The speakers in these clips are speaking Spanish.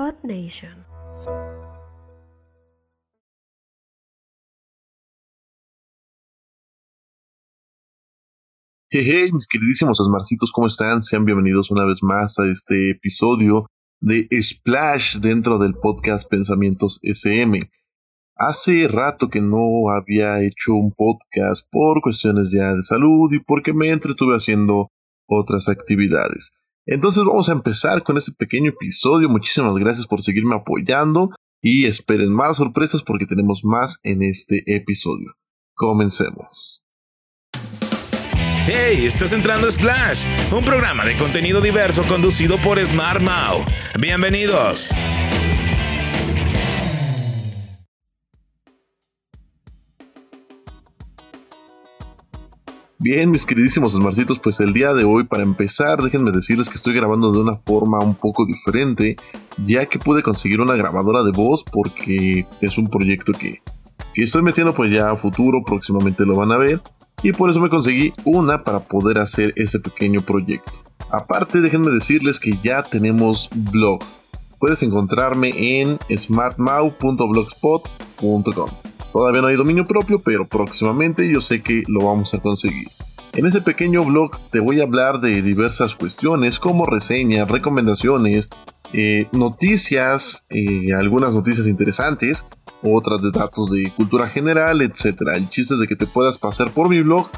Earth Nation. Hey, mis queridísimos Smarcitos, ¿cómo están? Sean bienvenidos una vez más a este episodio de Splash dentro del podcast Pensamientos SM. Hace rato que no había hecho un podcast por cuestiones ya de salud y porque me entretuve haciendo otras actividades. Entonces vamos a empezar con este pequeño episodio. Muchísimas gracias por seguirme apoyando y esperen más sorpresas porque tenemos más en este episodio. Comencemos. Hey, estás entrando a Splash, un programa de contenido diverso conducido por Smart Mau. Bienvenidos. Bien, mis queridísimos Smarcitos, pues el día de hoy, para empezar, déjenme decirles que estoy grabando de una forma un poco diferente, ya que pude conseguir una grabadora de voz porque es un proyecto que, que estoy metiendo pues ya a futuro, próximamente lo van a ver, y por eso me conseguí una para poder hacer ese pequeño proyecto. Aparte, déjenme decirles que ya tenemos blog. Puedes encontrarme en smartmau.blogspot.com. Todavía no hay dominio propio, pero próximamente yo sé que lo vamos a conseguir. En este pequeño blog te voy a hablar de diversas cuestiones como reseñas, recomendaciones, eh, noticias, eh, algunas noticias interesantes, otras de datos de cultura general, etc. El chiste es de que te puedas pasar por mi blog,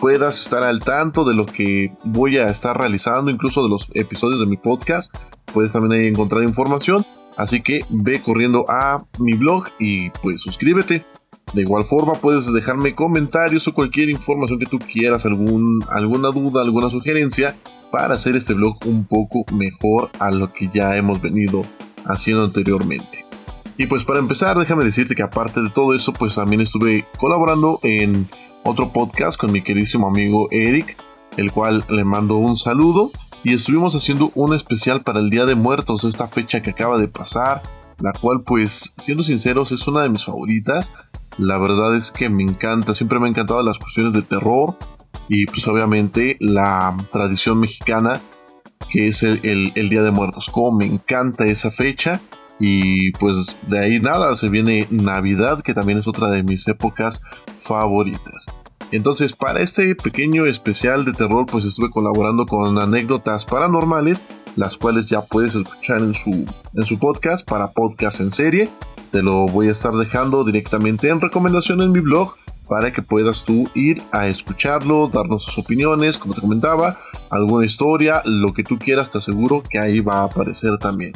puedas estar al tanto de lo que voy a estar realizando, incluso de los episodios de mi podcast. Puedes también ahí encontrar información. Así que ve corriendo a mi blog y pues suscríbete. De igual forma puedes dejarme comentarios o cualquier información que tú quieras, algún, alguna duda, alguna sugerencia para hacer este blog un poco mejor a lo que ya hemos venido haciendo anteriormente. Y pues para empezar, déjame decirte que aparte de todo eso, pues también estuve colaborando en otro podcast con mi queridísimo amigo Eric, el cual le mando un saludo. Y estuvimos haciendo un especial para el Día de Muertos, esta fecha que acaba de pasar, la cual pues, siendo sinceros, es una de mis favoritas la verdad es que me encanta, siempre me han encantado las cuestiones de terror y pues obviamente la tradición mexicana que es el, Día de Muertos. Como me encanta esa fecha y pues de ahí nada, se viene Navidad que también es otra de mis épocas favoritas. Entonces, para este pequeño especial de terror, pues estuve colaborando con anécdotas paranormales, las cuales ya puedes escuchar en su, en su podcast para podcast en serie. Te lo voy a estar dejando directamente en recomendación en mi blog para que puedas tú ir a escucharlo, darnos sus opiniones, como te comentaba, alguna historia, lo que tú quieras, te aseguro que ahí va a aparecer también.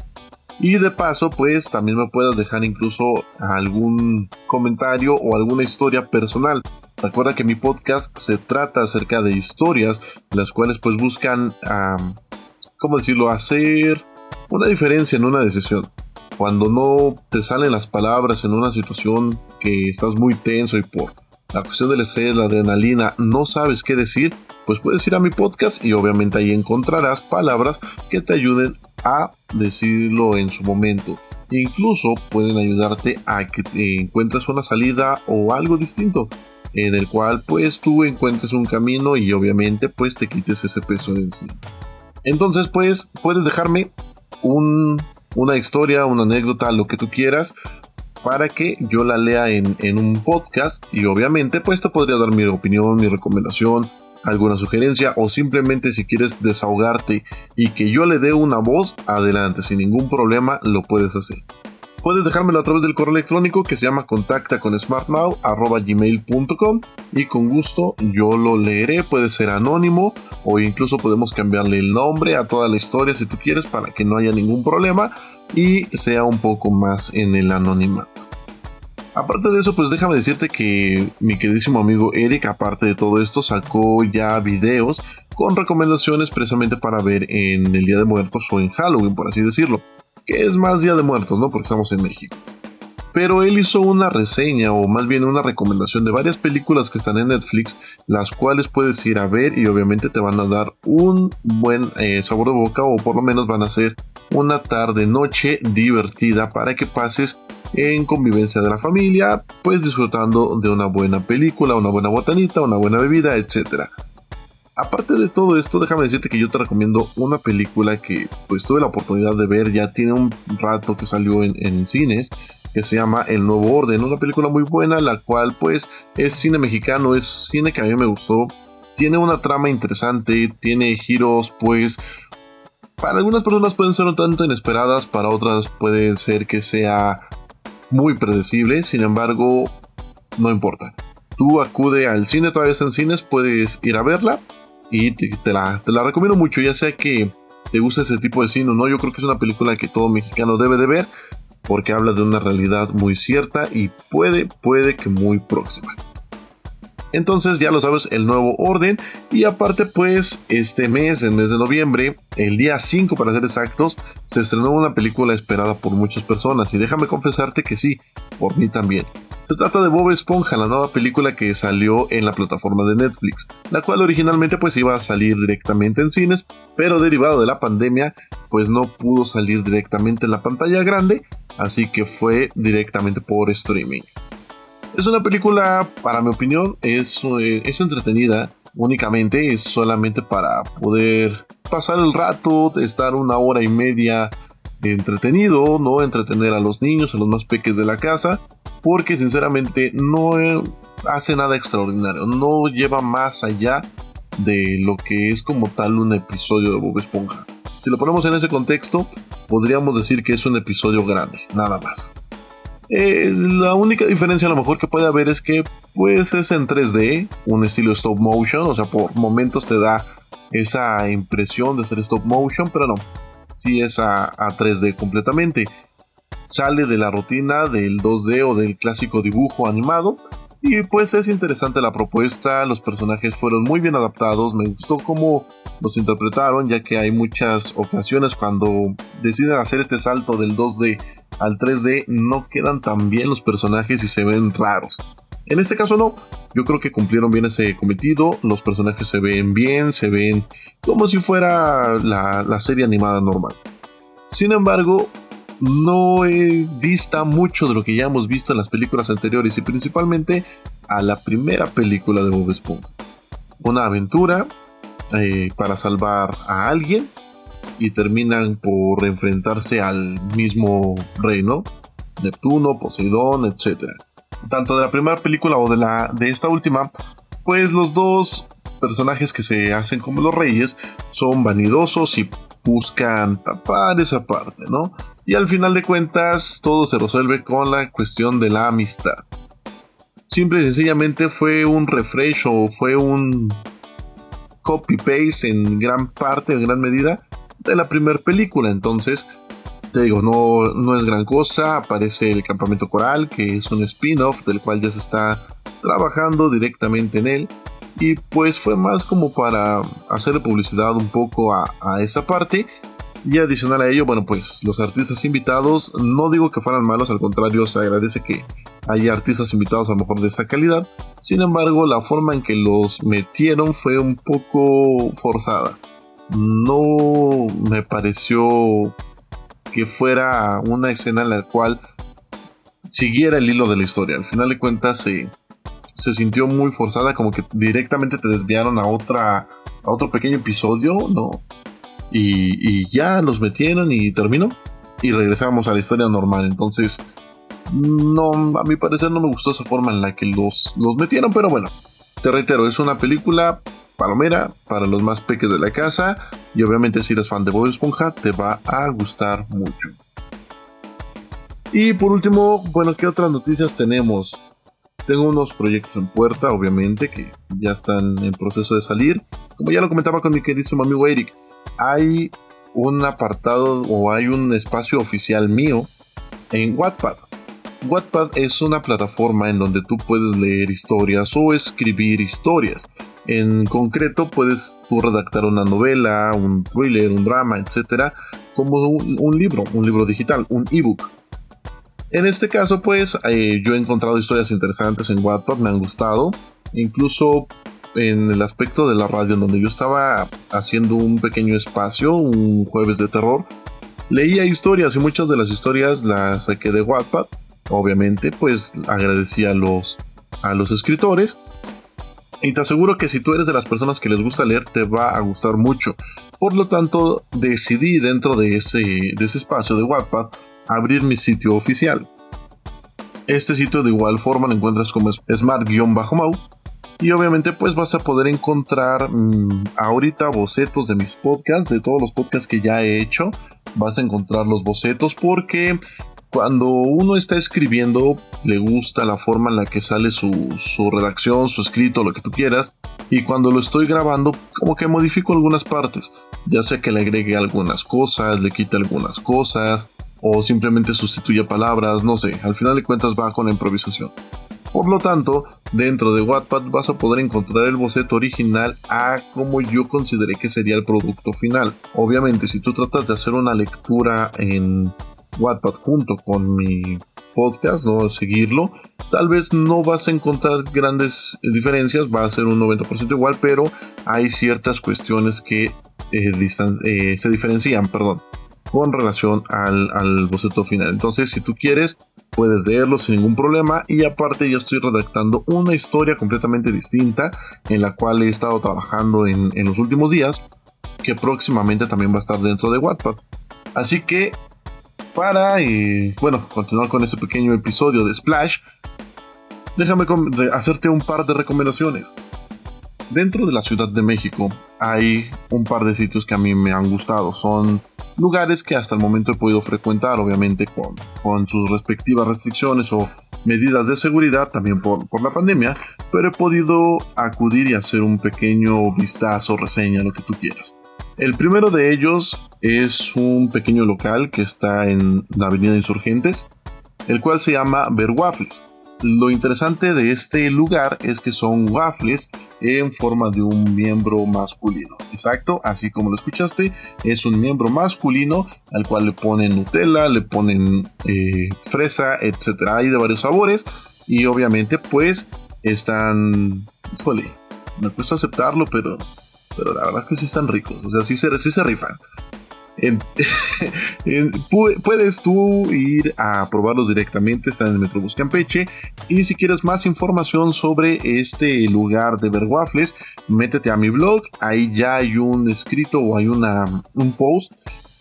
Y de paso, pues también me puedas dejar incluso algún comentario o alguna historia personal. Recuerda que mi podcast se trata acerca de historias, las cuales pues buscan, ¿cómo decirlo?, hacer una diferencia en una decisión cuando no te salen las palabras en una situación que estás muy tenso y por la cuestión del estrés, la adrenalina, no sabes qué decir, pues puedes ir a mi podcast y obviamente ahí encontrarás palabras que te ayuden a decirlo en su momento. Incluso pueden ayudarte a que encuentres una salida o algo distinto en el cual pues tú encuentres un camino y obviamente pues te quites ese peso de encima. Entonces pues puedes dejarme un una historia, una anécdota, lo que tú quieras, para que yo la lea en, un podcast y obviamente pues te podría dar mi opinión, mi recomendación, alguna sugerencia o simplemente si quieres desahogarte y que yo le dé una voz, adelante, sin ningún problema lo puedes hacer. Puedes dejármelo a través del correo electrónico que se llama contacta y con gusto yo lo leeré, puede ser anónimo o incluso podemos cambiarle el nombre a toda la historia si tú quieres para que no haya ningún problema y sea un poco más en el anonimato. Aparte de eso, pues déjame decirte que mi queridísimo amigo Eric, aparte de todo esto, sacó ya videos con recomendaciones precisamente para ver en el Día de Muertos o en Halloween, por así decirlo que es más Día de Muertos, ¿no? Porque estamos en México. Pero él hizo una reseña o más bien una recomendación de varias películas que están en Netflix, las cuales puedes ir a ver y obviamente te van a dar un buen eh, sabor de boca o por lo menos van a ser una tarde noche divertida para que pases en convivencia de la familia, pues disfrutando de una buena película, una buena botanita, una buena bebida, etc. aparte de todo esto, déjame decirte que yo te recomiendo una película que pues tuve la oportunidad de ver, ya tiene un rato que salió en, cines, que se llama El Nuevo Orden, una película muy buena, la cual pues es cine mexicano, es cine que a mí me gustó, tiene una trama interesante, tiene giros pues para algunas personas pueden ser un tanto inesperadas, para otras puede ser que sea muy predecible, sin embargo, no importa. Tú acude al cine, todavía está en cines, puedes ir a verla y te, la, te la recomiendo mucho, ya sea que te gusta ese tipo de cine o no, yo creo que es una película que todo mexicano debe de ver porque habla de una realidad muy cierta y puede, puede que muy próxima. Entonces ya lo sabes, el nuevo orden. Y aparte pues este mes, el mes de noviembre, el día 5 para ser exactos, se estrenó una película esperada por muchas personas. Y déjame confesarte que sí, por mí también. Se trata de Bob Esponja, la nueva película que salió en la plataforma de Netflix, la cual originalmente pues iba a salir directamente en cines, pero derivado de la pandemia pues no pudo salir directamente en la pantalla grande, así que fue directamente por streaming. Es una película, para mi opinión, es, eh, es entretenida únicamente, es solamente para poder pasar el rato, estar una hora y media entretenido, no entretener a los niños, a los más peques de la casa, porque sinceramente no eh, hace nada extraordinario, no lleva más allá de lo que es como tal un episodio de Bob Esponja. Si lo ponemos en ese contexto, podríamos decir que es un episodio grande, nada más. Eh, la única diferencia a lo mejor que puede haber es que pues es en 3D, un estilo stop motion, o sea, por momentos te da esa impresión de ser stop motion, pero no, sí es a, a 3D completamente. Sale de la rutina del 2D o del clásico dibujo animado. Y pues es interesante la propuesta, los personajes fueron muy bien adaptados, me gustó cómo los interpretaron, ya que hay muchas ocasiones cuando deciden hacer este salto del 2D al 3D no quedan tan bien los personajes y se ven raros. En este caso no, yo creo que cumplieron bien ese cometido, los personajes se ven bien, se ven como si fuera la, serie animada normal. Sin embargo, no dista mucho de lo que ya hemos visto en las películas anteriores y principalmente a la primera película de Bob Esponja. Una aventura eh, para salvar a alguien y terminan por enfrentarse al mismo reino, Neptuno, Poseidón, etc. Tanto de la primera película o de, la, de esta última, pues los dos personajes que se hacen como los reyes son vanidosos y buscan tapar esa parte, ¿no? Y al final de cuentas todo se resuelve con la cuestión de la amistad. Simple y sencillamente fue un refresh o fue un copy-paste en gran parte, en gran medida, de la primera película. Entonces, te digo, no, no es gran cosa. Aparece el campamento coral, que es un spin-off del cual ya se está trabajando directamente en él. Y pues fue más como para hacer publicidad un poco a, a esa parte. Y adicional a ello, bueno, pues los artistas invitados, no digo que fueran malos, al contrario, se agradece que haya artistas invitados a lo mejor de esa calidad. Sin embargo, la forma en que los metieron fue un poco forzada no me pareció que fuera una escena en la cual siguiera el hilo de la historia. Al final de cuentas se, se sintió muy forzada, como que directamente te desviaron a otra a otro pequeño episodio, ¿no? Y, y ya los metieron y terminó. Y regresamos a la historia normal. Entonces, no, a mi parecer no me gustó esa forma en la que los, los metieron, pero bueno, te reitero, es una película palomera para los más pequeños de la casa y obviamente si eres fan de Bob Esponja te va a gustar mucho. Y por último, bueno, ¿qué otras noticias tenemos? Tengo unos proyectos en puerta, obviamente, que ya están en proceso de salir. Como ya lo comentaba con mi querido amigo Eric, hay un apartado o hay un espacio oficial mío en Wattpad. Wattpad es una plataforma en donde tú puedes leer historias o escribir historias. En concreto, puedes tú redactar una novela, un thriller, un drama, etcétera, como un, libro, un libro digital, un ebook. En este caso, pues eh, yo he encontrado historias interesantes en Wattpad, me han gustado. Incluso en el aspecto de la radio, en donde yo estaba haciendo un pequeño espacio, un jueves de terror, leía historias y muchas de las historias las saqué de Wattpad. Obviamente, pues agradecí a los, a los escritores Y te aseguro que si tú eres de las personas que les gusta leer, te va a gustar mucho. Por lo tanto, decidí dentro de ese, de ese espacio de Wattpad abrir mi sitio oficial. Este sitio de igual forma lo encuentras como smart-mau y obviamente pues vas a poder encontrar mm, ahorita bocetos de mis podcasts, de todos los podcasts que ya he hecho. Vas a encontrar los bocetos porque cuando uno está escribiendo, le gusta la forma en la que sale su, redacción, su escrito, lo que tú quieras. Y cuando lo estoy grabando, como que modifico algunas partes. Ya sea que le agregue algunas cosas, le quite algunas cosas, o simplemente sustituya palabras, no sé. Al final de cuentas va con la improvisación. Por lo tanto, dentro de Wattpad vas a poder encontrar el boceto original a como yo consideré que sería el producto final. Obviamente, si tú tratas de hacer una lectura en Wattpad junto con mi podcast, ¿no? Seguirlo, tal vez no vas a encontrar grandes diferencias, va a ser un 90% igual, pero hay ciertas cuestiones que eh, eh, se diferencian, perdón, con relación al, al boceto final. Entonces, si tú quieres, puedes leerlo sin ningún problema y aparte yo estoy redactando una historia completamente distinta en la cual he estado trabajando en, en los últimos días que próximamente también va a estar dentro de Wattpad. Así que para, y, bueno, continuar con este pequeño episodio de Splash, déjame hacerte un par de recomendaciones. Dentro de la Ciudad de México hay un par de sitios que a mí me han gustado. Son lugares que hasta el momento he podido frecuentar, obviamente con, con sus respectivas restricciones o medidas de seguridad, también por, por la pandemia, pero he podido acudir y hacer un pequeño vistazo, reseña, lo que tú quieras. El primero de ellos es un pequeño local que está en la Avenida Insurgentes, el cual se llama Ver Waffles. Lo interesante de este lugar es que son waffles en forma de un miembro masculino. Exacto, así como lo escuchaste, es un miembro masculino al cual le ponen Nutella, le ponen eh, fresa, etc. Hay de varios sabores y obviamente pues están... Híjole, me cuesta aceptarlo, pero pero la verdad es que sí están ricos, o sea, sí se, sí se rifan. puedes tú ir a probarlos directamente, están en el Metrobús Campeche. Y si quieres más información sobre este lugar de ver waffles, métete a mi blog. Ahí ya hay un escrito o hay una, un post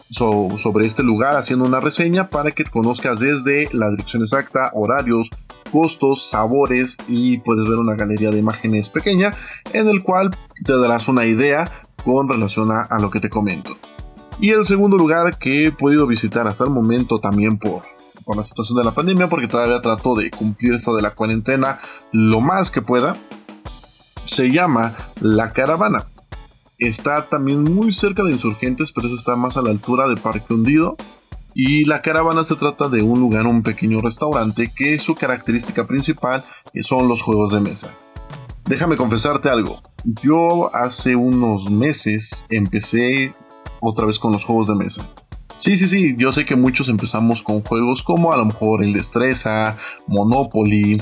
sobre este lugar haciendo una reseña para que conozcas desde la dirección exacta, horarios, costos, sabores y puedes ver una galería de imágenes pequeña en el cual te darás una idea con relación a, lo que te comento. Y el segundo lugar que he podido visitar hasta el momento también por, por la situación de la pandemia, porque todavía trato de cumplir esto de la cuarentena lo más que pueda, se llama La Caravana. Está también muy cerca de Insurgentes, pero eso está más a la altura de Parque Hundido. Y la caravana se trata de un lugar, un pequeño restaurante que su característica principal son los juegos de mesa. Déjame confesarte algo. Yo hace unos meses empecé otra vez con los juegos de mesa. Sí, sí, sí, yo sé que muchos empezamos con juegos como a lo mejor el Destreza, Monopoly,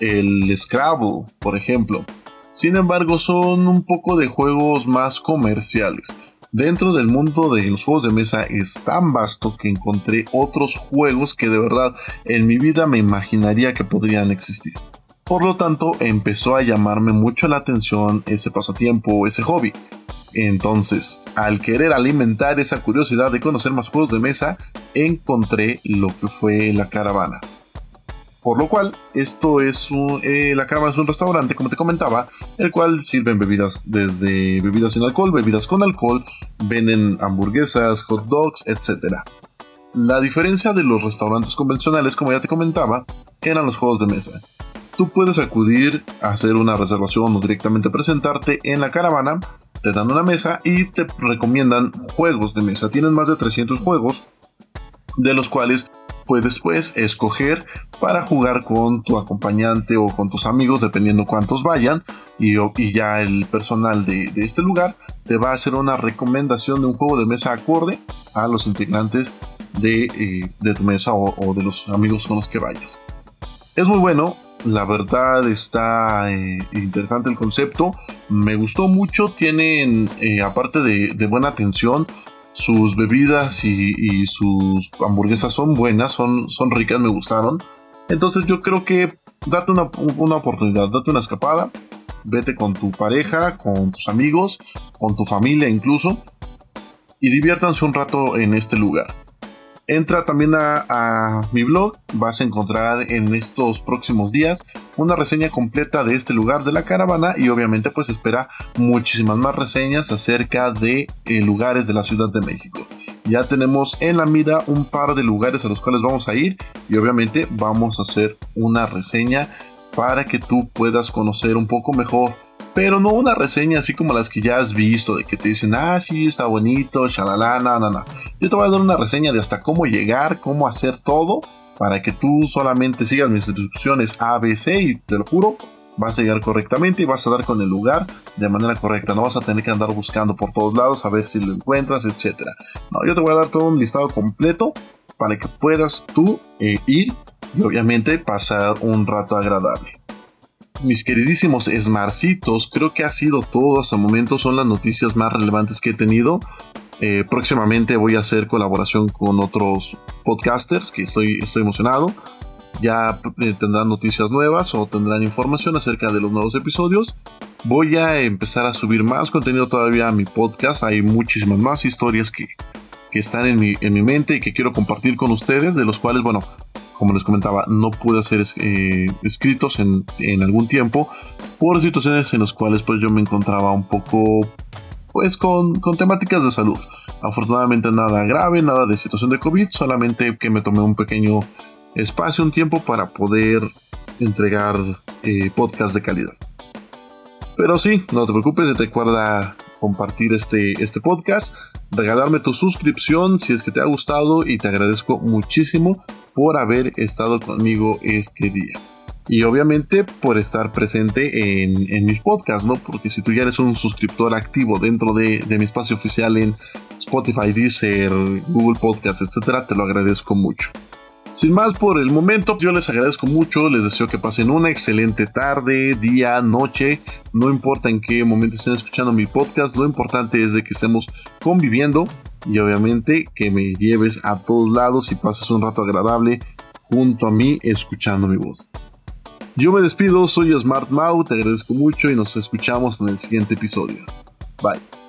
el Scrabble, por ejemplo. Sin embargo, son un poco de juegos más comerciales. Dentro del mundo de los juegos de mesa es tan vasto que encontré otros juegos que de verdad en mi vida me imaginaría que podrían existir. Por lo tanto, empezó a llamarme mucho la atención ese pasatiempo ese hobby. Entonces, al querer alimentar esa curiosidad de conocer más juegos de mesa, encontré lo que fue la caravana. Por lo cual, esto es un, eh, la cama es un restaurante, como te comentaba, el cual sirven bebidas desde bebidas sin alcohol, bebidas con alcohol, venden hamburguesas, hot dogs, etc. La diferencia de los restaurantes convencionales, como ya te comentaba, eran los juegos de mesa. Tú puedes acudir a hacer una reservación o directamente presentarte en la caravana, te dan una mesa y te recomiendan juegos de mesa. Tienen más de 300 juegos, de los cuales puedes pues escoger para jugar con tu acompañante o con tus amigos dependiendo cuántos vayan y, ya el personal de, este lugar te va a hacer una recomendación de un juego de mesa acorde a los integrantes de, eh, tu mesa o, de los amigos con los que vayas. Es muy bueno, la verdad está eh, interesante el concepto, me gustó mucho, tienen eh, aparte de, de buena atención, sus bebidas y, sus hamburguesas son buenas, son, son ricas, me gustaron. Entonces yo creo que date una, oportunidad, date una escapada. vete con tu pareja, con tus amigos, con tu familia incluso, y diviértanse un rato en este lugar. Entra también a, mi blog, vas a encontrar en estos próximos días una reseña completa de este lugar de la caravana y obviamente pues espera muchísimas más reseñas acerca de eh, lugares de la Ciudad de México. Ya tenemos en la mira un par de lugares a los cuales vamos a ir y obviamente vamos a hacer una reseña para que tú puedas conocer un poco mejor pero no una reseña así como las que ya has visto, de que te dicen, ah, sí, está bonito, shalala, no, no, no. Yo te voy a dar una reseña de hasta cómo llegar, cómo hacer todo, para que tú solamente sigas mis instrucciones ABC y te lo juro, vas a llegar correctamente y vas a dar con el lugar de manera correcta. No vas a tener que andar buscando por todos lados a ver si lo encuentras, etc. No, yo te voy a dar todo un listado completo para que puedas tú eh, ir y obviamente pasar un rato agradable mis queridísimos Smarcitos, creo que ha sido todo hasta el momento. Son las noticias más relevantes que he tenido. Eh, próximamente voy a hacer colaboración con otros podcasters que estoy, estoy emocionado. Ya eh, tendrán noticias nuevas o tendrán información acerca de los nuevos episodios. Voy a empezar a subir más contenido todavía a mi podcast. Hay muchísimas más historias que, que están en mi, en mi mente y que quiero compartir con ustedes, de los cuales, bueno, como les comentaba, no pude hacer eh, escritos en, algún tiempo por situaciones en las cuales pues yo me encontraba un poco pues con, temáticas de salud. Afortunadamente nada grave, nada de situación de COVID, solamente que me tomé un pequeño espacio, un tiempo para poder entregar eh, podcast de calidad. Pero sí, no te preocupes, recuerda compartir este, este podcast, regalarme tu suscripción si es que te ha gustado y te agradezco muchísimo por haber estado conmigo este día. Y obviamente por estar presente en, en mis podcasts, ¿no? Porque si tú ya eres un suscriptor activo dentro de, de mi espacio oficial en Spotify, Deezer, Google Podcasts, etcétera, te lo agradezco mucho. Sin más por el momento, yo les agradezco mucho, les deseo que pasen una excelente tarde, día, noche, no importa en qué momento estén escuchando mi podcast, lo importante es de que estemos conviviendo y obviamente que me lleves a todos lados y pases un rato agradable junto a mí escuchando mi voz. Yo me despido, soy Smart Mau, te agradezco mucho y nos escuchamos en el siguiente episodio. Bye.